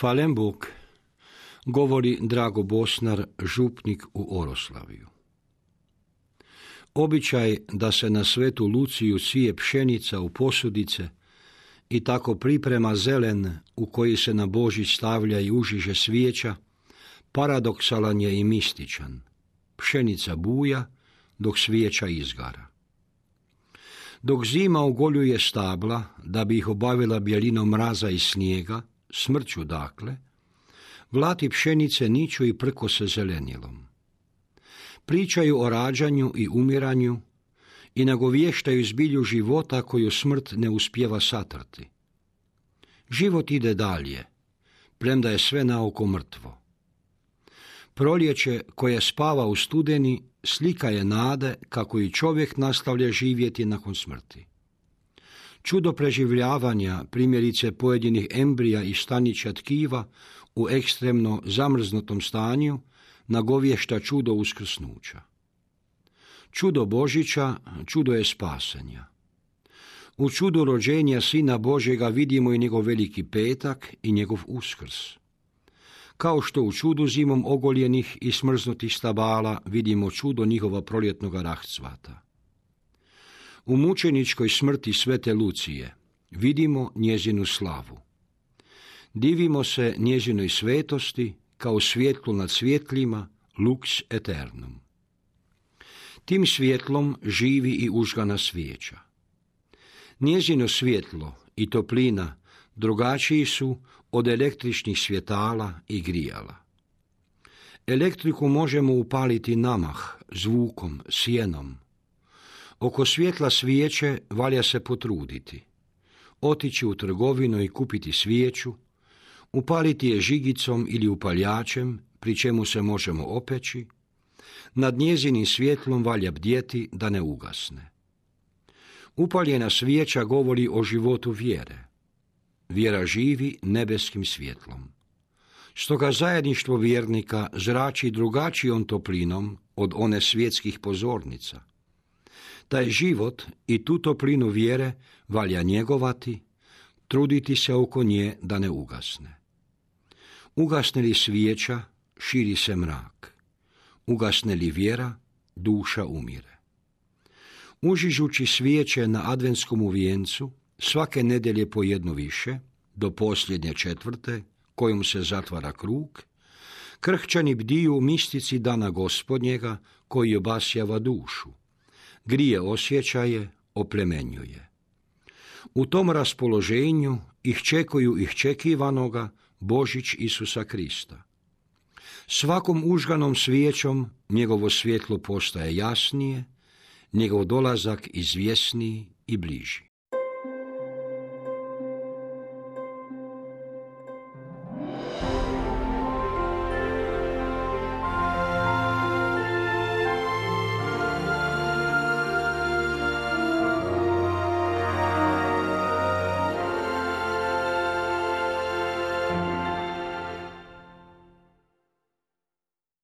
Falen Bog, govori Drago Bosnar, župnik u Oroslaviju. Običaj da se na svetu Luciju sije pšenica u posudice i tako priprema zelen u koji se na Božić stavlja i užiže svijeća, paradoksalan je i mističan. Pšenica buja dok svijeća izgara. Dok zima ogoljuje stabla da bi ih obavila bjelinom mraza i snijega, smrću dakle, vlati pšenice niču i prko se zelenilom. Pričaju o rađanju i umiranju i nagovještaju zbilju života koju smrt ne uspjeva satrati. Život ide dalje, premda je sve naoko mrtvo. Proljeće koje spava u studeni slika je nade kako i čovjek nastavlja živjeti nakon smrti. Čudo preživljavanja, primjerice pojedinih embrija i stanića tkiva u ekstremno zamrznutom stanju, nagovješta čudo uskrsnuća. Čudo Božića, čudo je spasenja. U čudu rođenja Sina Božega vidimo i njegov veliki petak i njegov uskrs. Kao što u čudu zimom ogoljenih i smrznutih stabala vidimo čudo njihova proljetnog rahcvata. U mučeničkoj smrti svete Lucije vidimo njezinu slavu. Divimo se njezinoj svetosti kao svjetlu nad svjetlima, lux eternum. Tim svjetlom živi i užgana svijeća. Njezino svjetlo i toplina drugačiji su od električnih svjetala i grijala. Elektriku možemo upaliti namah, zvukom, sjenom, Oko svjetla svijeće valja se potruditi. Otići u trgovinu i kupiti svijeću, upaliti je žigicom ili upaljačem, pri čemu se možemo opeći, nad njezinim svjetlom valja bdjeti da ne ugasne. Upaljena svijeća govori o životu vjere. Vjera živi nebeskim svjetlom. Stoga zajedništvo vjernika zrači drugačijom toplinom od one svjetskih pozornica – taj život i tu toplinu vjere valja njegovati, truditi se oko nje da ne ugasne. Ugasne li svijeća, širi se mrak. Ugasne li vjera, duša umire. Užižući svijeće na adventskom vijencu, svake nedjelje po jednu više, do posljednje četvrte, kojom se zatvara krug, krhćani bdiju mistici dana gospodnjega koji obasjava dušu, grije osjećaje, oplemenjuje. U tom raspoloženju ih čekuju ih čekivanoga Božić Isusa Krista. Svakom užganom svijećom njegovo svjetlo postaje jasnije, njegov dolazak izvjesniji i bliži.